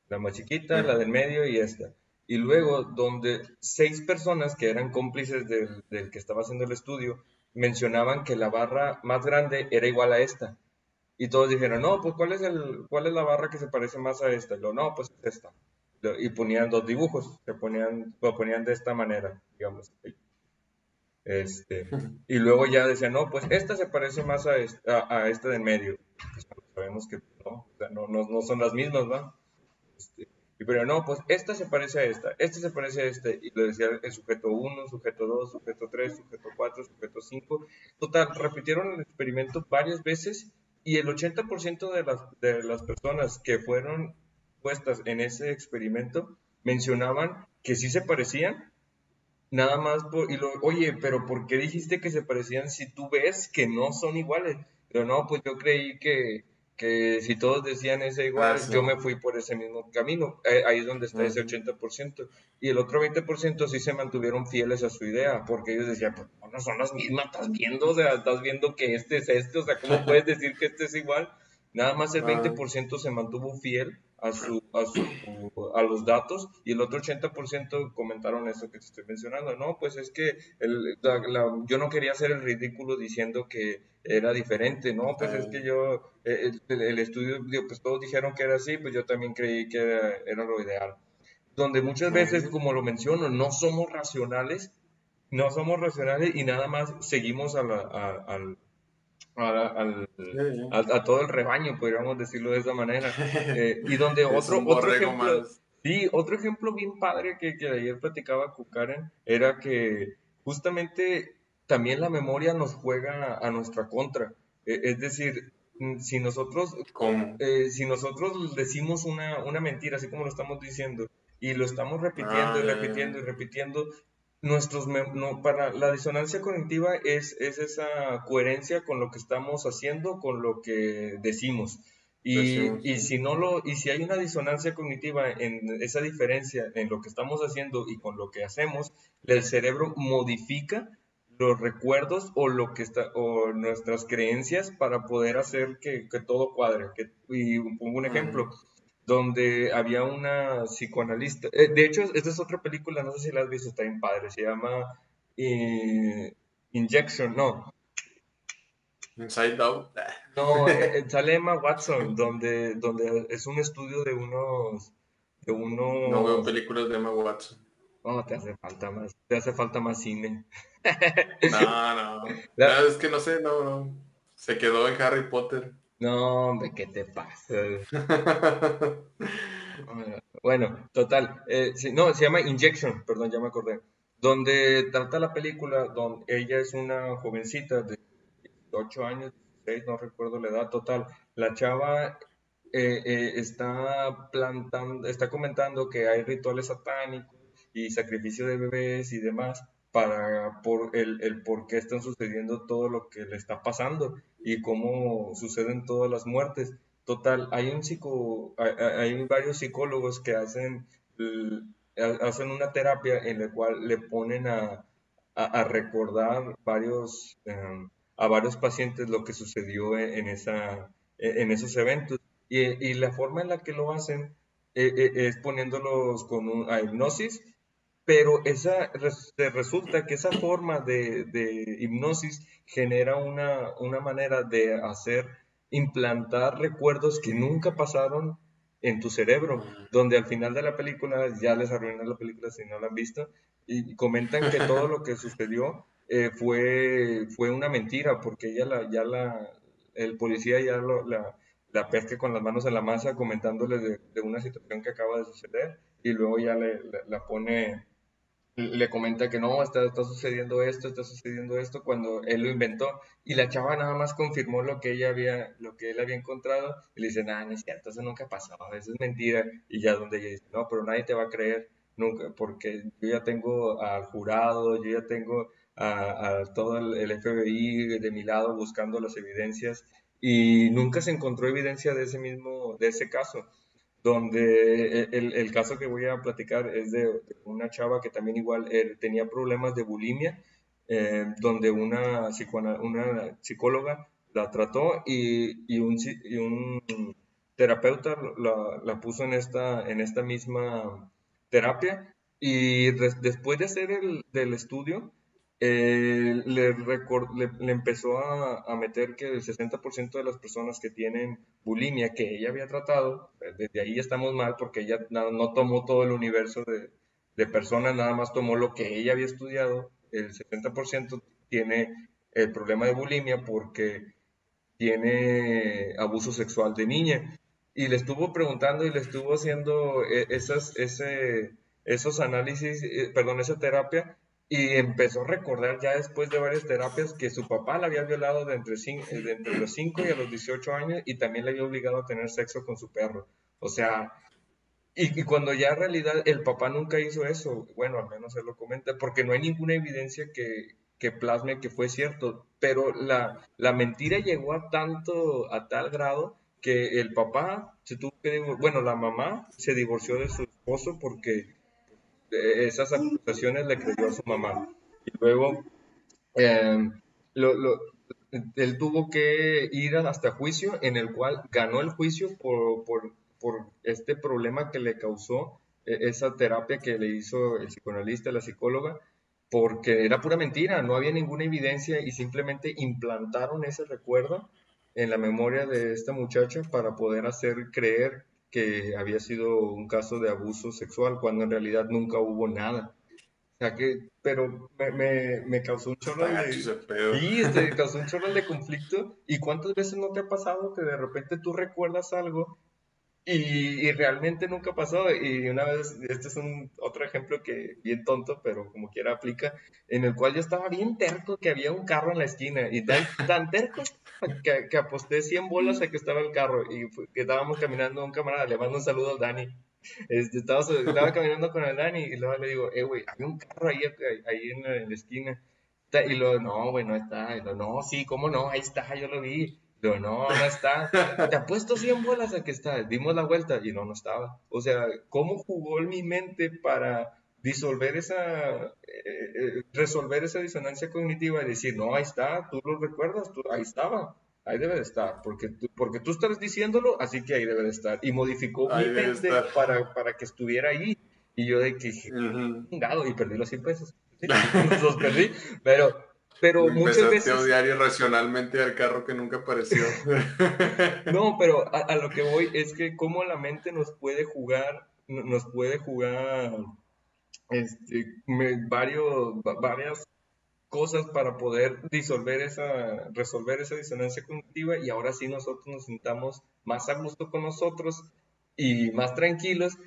La más chiquita, la del medio y esta. Y luego donde seis personas que eran cómplices del, del que estaba haciendo el estudio mencionaban que la barra más grande era igual a esta. Y todos dijeron, no, pues ¿cuál es, el, cuál es la barra que se parece más a esta? Y lo, no, pues es esta y ponían dos dibujos, se ponían, lo ponían de esta manera, digamos. Este, y luego ya decían, no, pues esta se parece más a esta, a, esta de en medio. Pues sabemos que no, no, no, son las mismas, ¿va? Este, pero no, pues esta se parece a esta, esta se parece a este, y lo decía el sujeto 1, sujeto 2, sujeto 3, sujeto 4, sujeto 5. Total, repitieron el experimento varias veces y el 80% de las, de las personas que fueron puestas en ese experimento mencionaban que sí se parecían, nada más por, y lo, oye, pero ¿por qué dijiste que se parecían si tú ves que no son iguales? Pero no, pues yo creí que, que si todos decían ese igual, ah, yo me fui por ese mismo camino. Eh, ahí es donde está ese 80%. Y el otro 20% sí se mantuvieron fieles a su idea, porque ellos decían, pues no son las mismas, estás viendo, o sea, estás viendo que este es este, o sea, ¿cómo puedes decir que este es igual? Nada más el 20% se mantuvo fiel a, su, a, su, a los datos y el otro 80% comentaron eso que te estoy mencionando. No, pues es que el, yo no quería hacer el ridículo diciendo que era diferente, no, pues es que yo, eh, el, estudio, pues todos dijeron que era así, pues yo también creí que era, lo ideal. Donde muchas veces, como lo menciono, no somos racionales, no somos racionales y nada más seguimos a la, al al, A, todo el rebaño, podríamos decirlo de esa manera. Eh, y donde otro, otro ejemplo, sí, otro ejemplo bien padre que, que ayer platicaba con Karen era que justamente también la memoria nos juega a nuestra contra. Eh, es decir, mm, si nosotros, eh, si nosotros decimos una, una mentira, así como lo estamos diciendo, y lo estamos repitiendo y ah, repitiendo y repitiendo, nuestros no, para la disonancia cognitiva es, es esa coherencia con lo que estamos haciendo, con lo que decimos. Y, y, si no lo, y si hay una disonancia cognitiva en esa diferencia en lo que estamos haciendo y con lo que hacemos, el cerebro modifica los recuerdos o lo que está o nuestras creencias para poder hacer que, que todo cuadre. Que, y pongo un ejemplo donde había una psicoanalista. Eh, de hecho, esta es otra película, no sé si la has visto, está bien padre, se llama eh, Injection, no. Inside Out. No, eh, sale Emma Watson, donde, donde es un estudio de unos, de unos... No veo películas de Emma Watson. No, te hace falta más, te hace falta más cine. No, no. es que no sé, no, no. Se quedó en Harry Potter. No, hombre, ¿qué te pasa? Bueno, total. Eh, no, se llama Injection, perdón, ya me acordé. Donde trata la película, donde ella es una jovencita de 8 años, 16, no recuerdo la edad total. La chava eh, eh, está plantando, está comentando que hay rituales satánicos y sacrificio de bebés y demás para por el, el por qué están sucediendo todo lo que le está pasando y cómo suceden todas las muertes. Total, hay un psico, hay, varios psicólogos que hacen, hacen una terapia en la cual le ponen a, a, recordar varios, em, a varios pacientes lo que sucedió en, esa, en esos eventos. Y, y, la forma en la que lo hacen eh, eh, es poniéndolos con un, a hipnosis pero esa, resulta que esa forma de, de hipnosis genera una, una, manera de hacer, implantar recuerdos que nunca pasaron en tu cerebro, donde al final de la película, ya les arruiné la película si no la han visto, y comentan que todo lo que sucedió eh, fue, fue una mentira, porque ella la, ya la, el policía ya lo, la, la pesca con las manos en la masa comentándole de, de, una situación que acaba de suceder, y luego ya le, la pone le comenta que no, está, está sucediendo esto, está sucediendo esto, cuando él lo inventó, y la chava nada más confirmó lo que ella había, lo que él había encontrado, y le dice, nada, no es cierto, eso nunca pasó, eso es mentira, y ya donde ella dice, no, pero nadie te va a creer, nunca, porque yo ya tengo al jurado, yo ya tengo a, todo el, el FBI de mi lado buscando las evidencias, y nunca se encontró evidencia de ese mismo, de ese caso donde e, el, el, caso que voy a platicar es de una chava que también igual eh, tenía problemas de bulimia, eh, donde una, una psicóloga la trató y, y, un, y un, terapeuta la, la, puso en esta, en esta misma terapia. Y después de hacer el del estudio, eh, le, le, empezó a, meter que el 60% de las personas que tienen bulimia que ella había tratado, eh, desde ahí estamos mal porque ella no, tomó todo el universo de, de, personas, nada más tomó lo que ella había estudiado, el 60% tiene el problema de bulimia porque tiene abuso sexual de niña. Y le estuvo preguntando y le estuvo haciendo eh, esas, ese, esos análisis, perdón, esa terapia y empezó a recordar ya después de varias terapias que su papá la había violado de entre, de los 5 y a los 18 años y también le había obligado a tener sexo con su perro. O sea, y, cuando ya en realidad el papá nunca hizo eso, bueno, al menos él lo comenta, porque no hay ninguna evidencia que, que plasme que fue cierto, pero la, la mentira llegó a tanto, a tal grado que el papá se tuvo que, bueno, la mamá se divorció de su esposo porque esas acusaciones le creyó a su mamá. Y luego eh, él tuvo que ir hasta juicio, en el cual ganó el juicio por, por, por este problema que le causó eh, esa terapia que le hizo el psicoanalista, la psicóloga, porque era pura mentira, no había ninguna evidencia y simplemente implantaron ese recuerdo en la memoria de esta muchacha para poder hacer creer que había sido un caso de abuso sexual cuando en realidad nunca hubo nada. O sea que, pero me, me, me causó un chorro de... Sí, este, causó un chorro de conflicto. ¿Y cuántas veces no te ha pasado que de repente tú recuerdas algo y, realmente nunca pasó. Y una vez, este es un otro ejemplo que bien tonto, pero como quiera aplica, en el cual yo estaba bien terco que había un carro en la esquina y tan, tan terco que, que, aposté 100 bolas a que estaba el carro y que estábamos caminando un camarada, le mando un saludo al Dani. Este, estaba, estaba caminando con el Dani y luego le digo, eh, güey, hay un carro ahí, ahí en, la, en la esquina. Y luego, no, güey, no está. Y luego, no, sí, ¿cómo no? Ahí está, yo lo vi. Pero no, no está. Te apuesto 100 bolas a que está. Dimos la vuelta y no, no estaba. O sea, ¿cómo jugó en mi mente para disolver esa, eh, eh, resolver esa disonancia cognitiva y decir, no, ahí está, tú lo recuerdas, tú, ahí estaba, ahí debe de estar, porque tú, porque tú estás diciéndolo, así que ahí debe de estar. Y modificó mi mente para, para que estuviera ahí. Y yo de que, uh y perdí los 100 pesos. los perdí, pero pero muchas veces... a odiar irracionalmente al carro que nunca apareció. no, pero a, lo que voy es que cómo la mente nos puede jugar, nos puede jugar este, varios, varias cosas para poder disolver esa, resolver esa disonancia cognitiva y ahora sí nosotros nos sintamos más a gusto con nosotros y más tranquilos,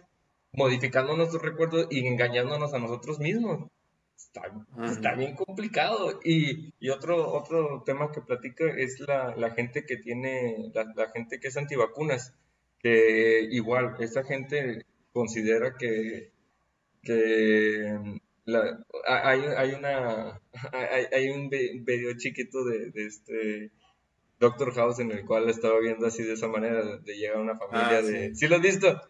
modificando nuestros recuerdos y engañándonos a nosotros mismos. Está, bien complicado. Y, y, otro, otro tema que platica es la, la gente que tiene, la, la, gente que es antivacunas, que igual, esa gente considera que, que la, hay, hay, una, hay, hay un video chiquito de, de, este Doctor House en el cual estaba viendo así de esa manera, de, llegar a una familia ah, de... ¿Sí lo has visto?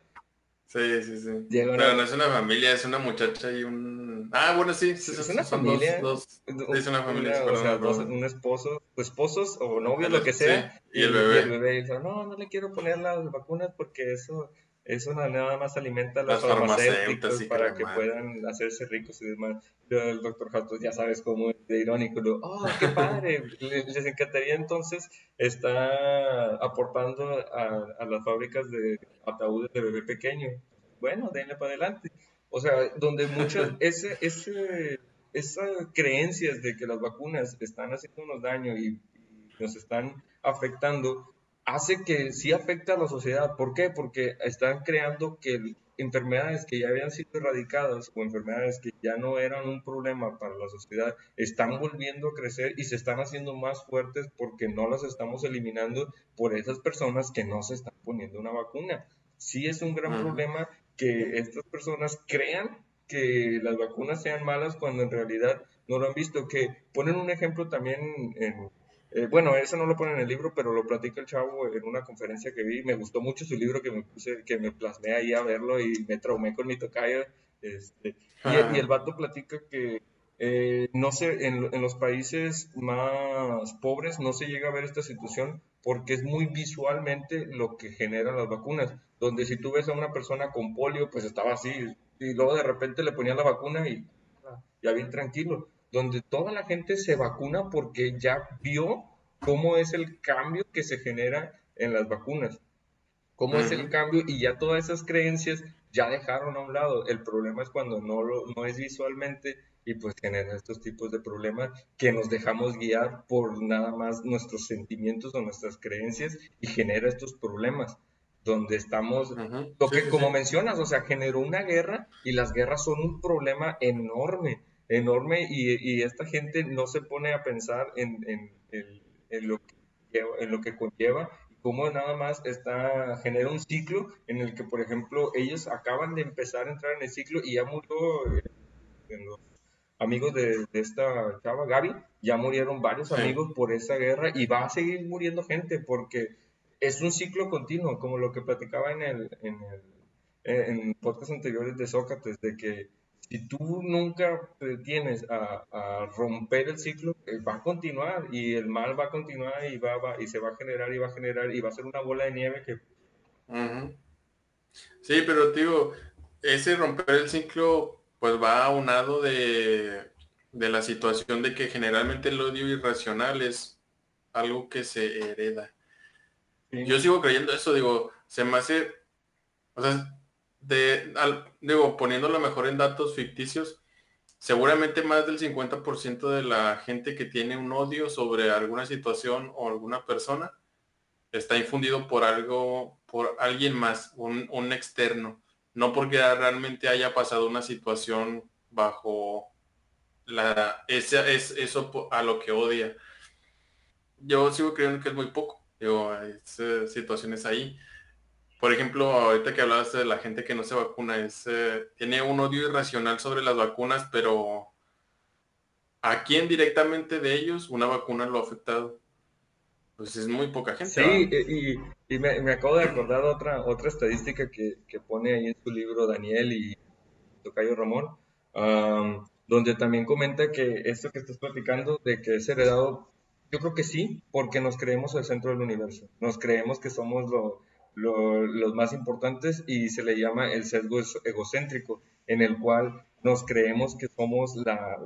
Sí, sí, sí. Pero no es una familia, es una muchacha y un... Ah, bueno, sí. es una familia. Dos, es una familia. o sea, un esposo, esposos o novios, lo que sea. y, el bebé. Y el bebé dice, no, no le quiero poner las vacunas porque eso eso nada más alimenta a los farmacéuticos para que puedan hacerse ricos y demás. el doctor Jatos ya sabes cómo es de irónico, ¡oh, qué padre! Les encantaría entonces estar aportando a, a, las fábricas de ataúdes de bebé pequeño. Bueno, denle para adelante. O sea, donde muchas, ese, ese, esas creencias de que las vacunas están haciéndonos daño y, y nos están afectando, hace que sí afecta a la sociedad. ¿Por qué? Porque están creando que enfermedades que ya habían sido erradicadas o enfermedades que ya no eran un problema para la sociedad están volviendo a crecer y se están haciendo más fuertes porque no las estamos eliminando por esas personas que no se están poniendo una vacuna. Sí es un gran problema que estas personas crean que las vacunas sean malas cuando en realidad no lo han visto. Que ponen un ejemplo también en, eh, bueno, eso no lo pone en el libro, pero lo platica el chavo en una conferencia que vi. Me gustó mucho su libro que me puse, que me plasmé ahí a verlo y me traumé con mi tocayo. Este, y, el vato platica que eh, no sé, en, en, los países más pobres no se llega a ver esta situación porque es muy visualmente lo que generan las vacunas. Donde si tú ves a una persona con polio, pues estaba así, y luego de repente le ponían la vacuna y ya bien tranquilo. Donde toda la gente se vacuna porque ya vio cómo es el cambio que se genera en las vacunas, cómo es el cambio y ya todas esas creencias ya dejaron a un lado. El problema es cuando no, lo, no es visualmente y pues genera estos tipos de problemas que nos dejamos guiar por nada más nuestros sentimientos o nuestras creencias y genera estos problemas donde estamos, lo que como mencionas, o sea, generó una guerra y las guerras son un problema enorme enorme y, esta gente no se pone a pensar en, lo, que en lo que conlleva cómo nada más está, genera un ciclo en el que, por ejemplo, ellos acaban de empezar a entrar en el ciclo y ya murió eh, los amigos de, esta chava, Gaby, ya murieron varios amigos por esa guerra y va a seguir muriendo gente porque es un ciclo continuo, como lo que platicaba en el, en el en podcast anteriores de Sócrates, de que si tú nunca te tienes a, romper el ciclo, eh, va a continuar y el mal va a continuar y, va, y se va a generar y va a generar y va a ser una bola de nieve que... Sí, pero digo, ese romper el ciclo pues va aunado de, de la situación de que generalmente el odio irracional es algo que se hereda. Yo sigo creyendo eso, digo, se me hace, o sea, de, digo, poniéndolo mejor en datos ficticios, seguramente más del 50% de la gente que tiene un odio sobre alguna situación o alguna persona está infundido por algo, por alguien más, un, externo, no porque realmente haya pasado una situación bajo la, esa, es eso a lo que odia. Yo sigo creyendo que es muy poco, digo, hay situaciones ahí por ejemplo, ahorita que hablabas de la gente que no se vacuna, es, eh, tiene un odio irracional sobre las vacunas, pero ¿a quién directamente de ellos una vacuna lo ha afectado? Pues es muy poca gente. Sí, y, me, acabo de acordar otra, otra estadística que, pone ahí en su libro Daniel y Tocayo Ramón, donde también comenta que esto que estás platicando de que es heredado, yo creo que sí, porque nos creemos el centro del universo, nos creemos que somos lo los más importantes y se le llama el sesgo egocéntrico, en el cual nos creemos que somos, la,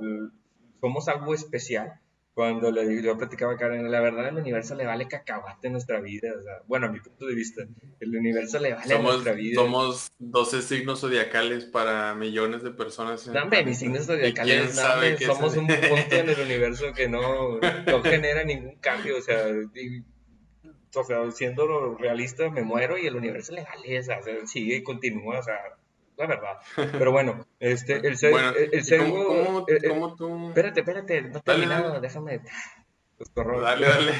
somos algo especial. Cuando le, yo platicaba a Karen, la verdad el universo le vale cacahuate en nuestra vida. bueno, a mi punto de vista, el universo le vale somos, nuestra vida. Somos 12 signos zodiacales para millones de personas. Dame, mis signos zodiacales, somos un punto en el universo que no, no genera ningún cambio. O sea, o sea, siendo realista, me muero y el universo o sea, sigue y continúa, o sea, la verdad. Pero bueno, este, el, el, sesgo... ¿cómo, cómo, tú... Espérate, espérate, no he terminado, déjame... Dale, dale.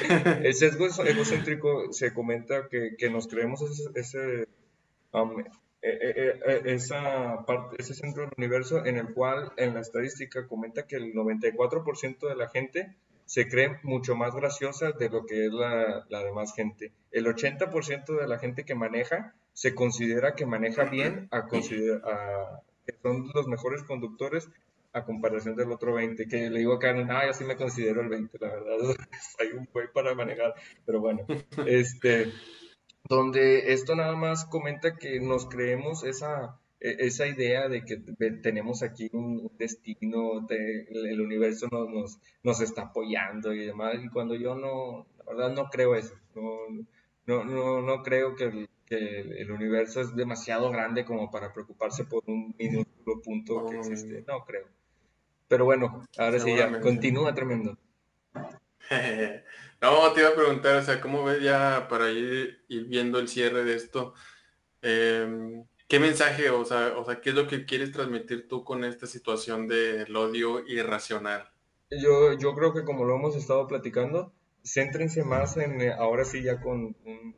El sesgo egocéntrico se comenta que, que nos creemos ese, ese um, e, e, e, esa parte, ese centro del universo en el cual en la estadística comenta que el 94% de la gente se cree mucho más graciosa de lo que es la, la demás gente. El 80% de la gente que maneja se considera que maneja bien a, a que son los mejores conductores a comparación del otro 20, que le digo a Karen, ah, yo sí me considero el 20, la verdad, hay un güey para manejar, pero bueno, este, donde esto nada más comenta que nos creemos esa, esa idea de que tenemos aquí un destino, de, el universo nos, nos, nos, está apoyando y demás, y cuando yo no, la verdad no creo eso, no, no, no, no creo que el, que el universo es demasiado grande como para preocuparse por un minúsculo punto que existe, no creo. Pero bueno, ahora sí ya, continúa tremendo. no, te iba a preguntar, o sea, ¿cómo ves ya para ir, viendo el cierre de esto? Em, ¿Qué mensaje, o sea, o sea, qué es lo que quieres transmitir tú con esta situación del odio irracional? Yo, yo creo que como lo hemos estado platicando, céntrense más en, eh, ahora sí ya con un,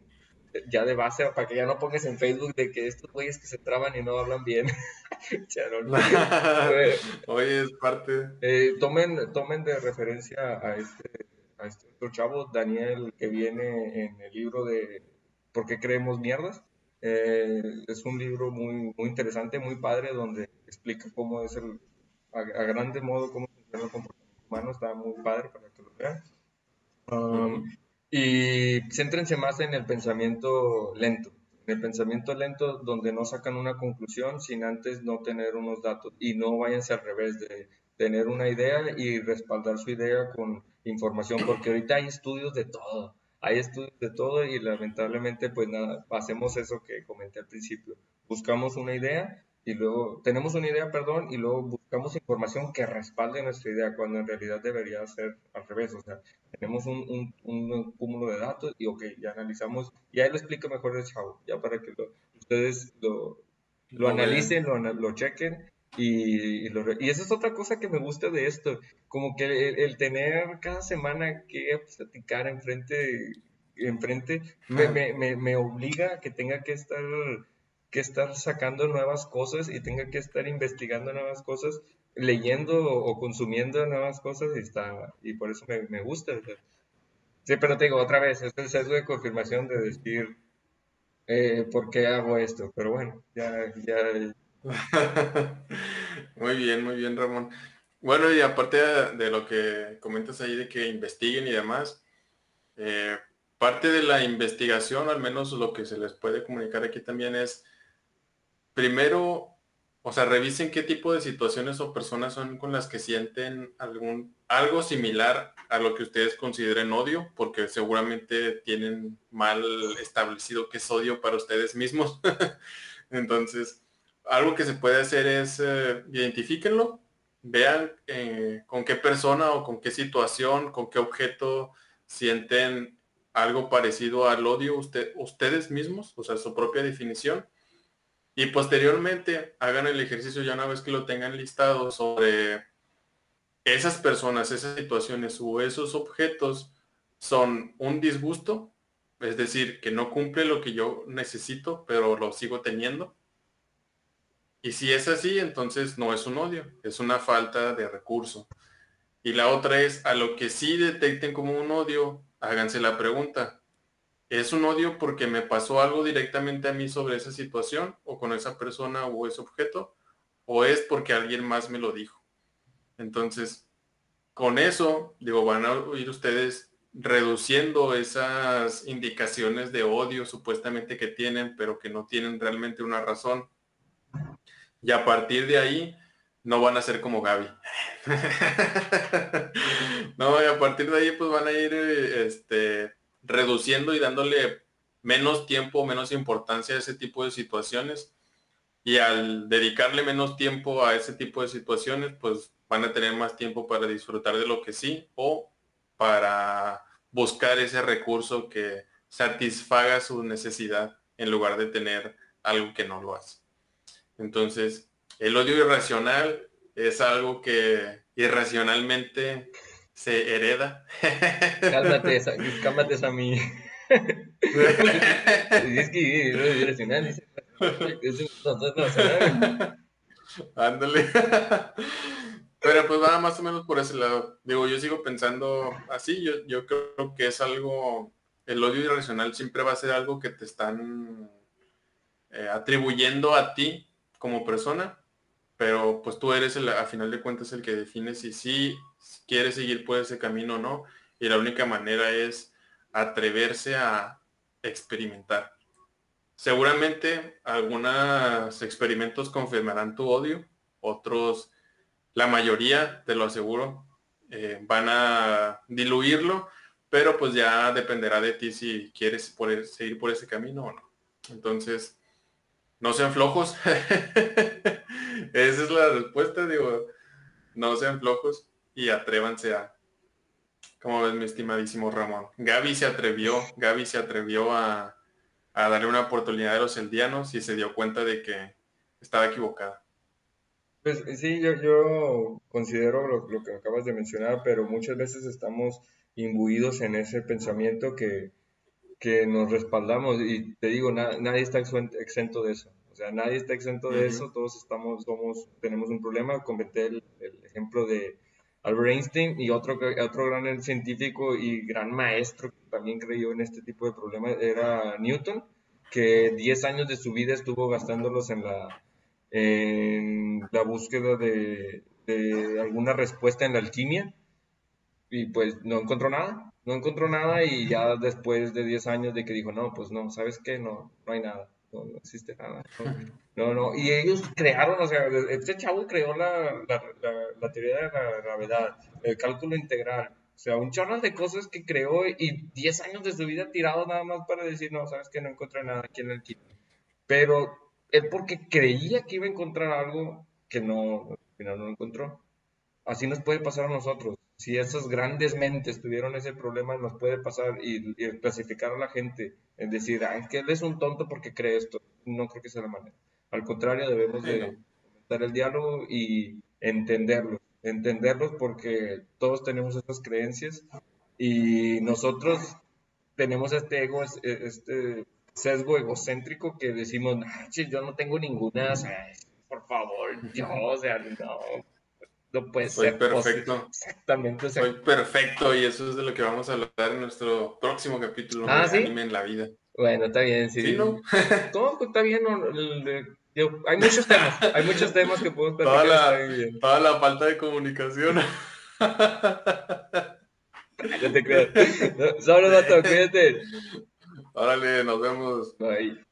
ya de base, para que ya no pongas en Facebook de que estos güeyes que se traban y no hablan bien. Oye, es parte. Eh, tomen, tomen de referencia a este, a este otro chavo, Daniel, que viene en el libro de ¿Por qué creemos mierdas? Eh, es un libro muy, muy interesante, muy padre, donde explica cómo es el, a, grande modo, cómo funciona el comportamiento humano. Está muy padre para que lo vean. Um, y céntrense más en el pensamiento lento, en el pensamiento lento donde no sacan una conclusión sin antes no tener unos datos y no váyanse al revés de tener una idea y respaldar su idea con información, porque ahorita hay estudios de todo, hay estudios de todo y lamentablemente pues nada, hacemos eso que comenté al principio, buscamos una idea y luego tenemos una idea, perdón, y luego buscamos información que respalde nuestra idea, cuando en realidad debería ser al revés, o sea, tenemos un, un, cúmulo de datos y ok, ya analizamos, y ahí lo explico mejor el chavo, ya para que ustedes lo, lo analicen, lo, lo chequen, y, y, esa es otra cosa que me gusta de esto, como que el, tener cada semana que platicar enfrente, enfrente me, me, me obliga a que tenga que estar que estar sacando nuevas cosas y tenga que estar investigando nuevas cosas, leyendo o consumiendo nuevas cosas y, está, y por eso me, gusta. Sí, pero te digo, otra vez, es el sesgo de confirmación de decir eh, por qué hago esto, pero bueno, ya... ya... muy bien, muy bien, Ramón. Bueno, y aparte de lo que comentas ahí de que investiguen y demás, eh, parte de la investigación, al menos lo que se les puede comunicar aquí también es primero, o sea, revisen qué tipo de situaciones o personas son con las que sienten algún algo similar a lo que ustedes consideren odio, porque seguramente tienen mal establecido qué es odio para ustedes mismos. Entonces, algo que se puede hacer es eh, identifíquenlo, vean eh, con qué persona o con qué situación, con qué objeto sienten algo parecido al odio usted, ustedes mismos, o sea, su propia definición y posteriormente hagan el ejercicio ya una vez que lo tengan listado sobre esas personas, esas situaciones o esos objetos son un disgusto, es decir, que no cumple lo que yo necesito, pero lo sigo teniendo. Y si es así, entonces no es un odio, es una falta de recurso. Y la otra es, a lo que sí detecten como un odio, háganse la pregunta, ¿Es un odio porque me pasó algo directamente a mí sobre esa situación o con esa persona o ese objeto? ¿O es porque alguien más me lo dijo? Entonces, con eso, digo, van a ir ustedes reduciendo esas indicaciones de odio supuestamente que tienen, pero que no tienen realmente una razón. Y a partir de ahí, no van a ser como Gaby. no, y a partir de ahí, pues van a ir, este, reduciendo y dándole menos tiempo, menos importancia a ese tipo de situaciones. Y al dedicarle menos tiempo a ese tipo de situaciones, pues van a tener más tiempo para disfrutar de lo que sí o para buscar ese recurso que satisfaga su necesidad en lugar de tener algo que no lo hace. Entonces, el odio irracional es algo que irracionalmente se hereda. Cálmate, cálmate a mí. es que odio irracional es, Ándale. Pero pues va más o menos por ese lado. Digo, yo sigo pensando así, yo, yo creo que es algo, el odio irracional siempre va a ser algo que te están eh, atribuyendo a ti como persona, pero pues tú eres el, a final de cuentas el que define si sí quieres seguir por ese camino o no, y la única manera es atreverse a experimentar. Seguramente algunos experimentos confirmarán tu odio, otros la mayoría, te lo aseguro, eh, van a diluirlo, pero pues ya dependerá de ti si quieres poder seguir por ese camino o no. Entonces, no sean flojos. Esa es la respuesta, digo, no sean flojos y atrévanse a, como ves mi estimadísimo Ramón. Gaby se atrevió, Gaby se atrevió a, a darle una oportunidad a los eldianos y se dio cuenta de que estaba equivocada. Pues sí, yo, yo considero lo, lo, que acabas de mencionar, pero muchas veces estamos imbuidos en ese pensamiento que, que nos respaldamos y te digo, nadie está exento de eso. O sea, nadie está exento de eso, todos estamos, somos, tenemos un problema. Comenté el, ejemplo de Albert Einstein y otro, otro gran científico y gran maestro que también creyó en este tipo de problemas era Newton, que 10 años de su vida estuvo gastándolos en la en la búsqueda de, alguna respuesta en la alquimia y pues no encontró nada, no encontró nada y ya después de 10 años de que dijo, no, pues no, ¿sabes qué? No, no hay nada, no, existe nada. No, no, y ellos crearon, o sea, este chavo creó la, la, teoría de la gravedad, el cálculo integral, o sea, un chorro de cosas que creó y 10 años de su vida tirado nada más para decir, no, sabes que no encontré nada aquí en el kit. Pero él porque creía que iba a encontrar algo que no, al final no lo encontró. Así nos puede pasar a nosotros. Si esas grandes mentes tuvieron ese problema, nos puede pasar y, clasificar a la gente en decir, ah, es que él es un tonto porque cree esto. No creo que sea la manera. Al contrario, debemos de dar el diálogo y entenderlos. Entenderlos porque todos tenemos estas creencias y nosotros tenemos este ego, este sesgo egocéntrico que decimos, yo no tengo ninguna, por favor, yo, o sea, no, no puede Soy ser. perfecto. Exactamente. Soy perfecto y eso es de lo que vamos a hablar en nuestro próximo capítulo ah, de Anime en la vida. Bueno, está bien, sí. ¿Sí no? está bien. hay muchos temas, hay muchos temas que podemos platicar. Toda la, toda la falta de comunicación. no te creas. Solo, dato, cuídate. Órale, nos vemos. Bye.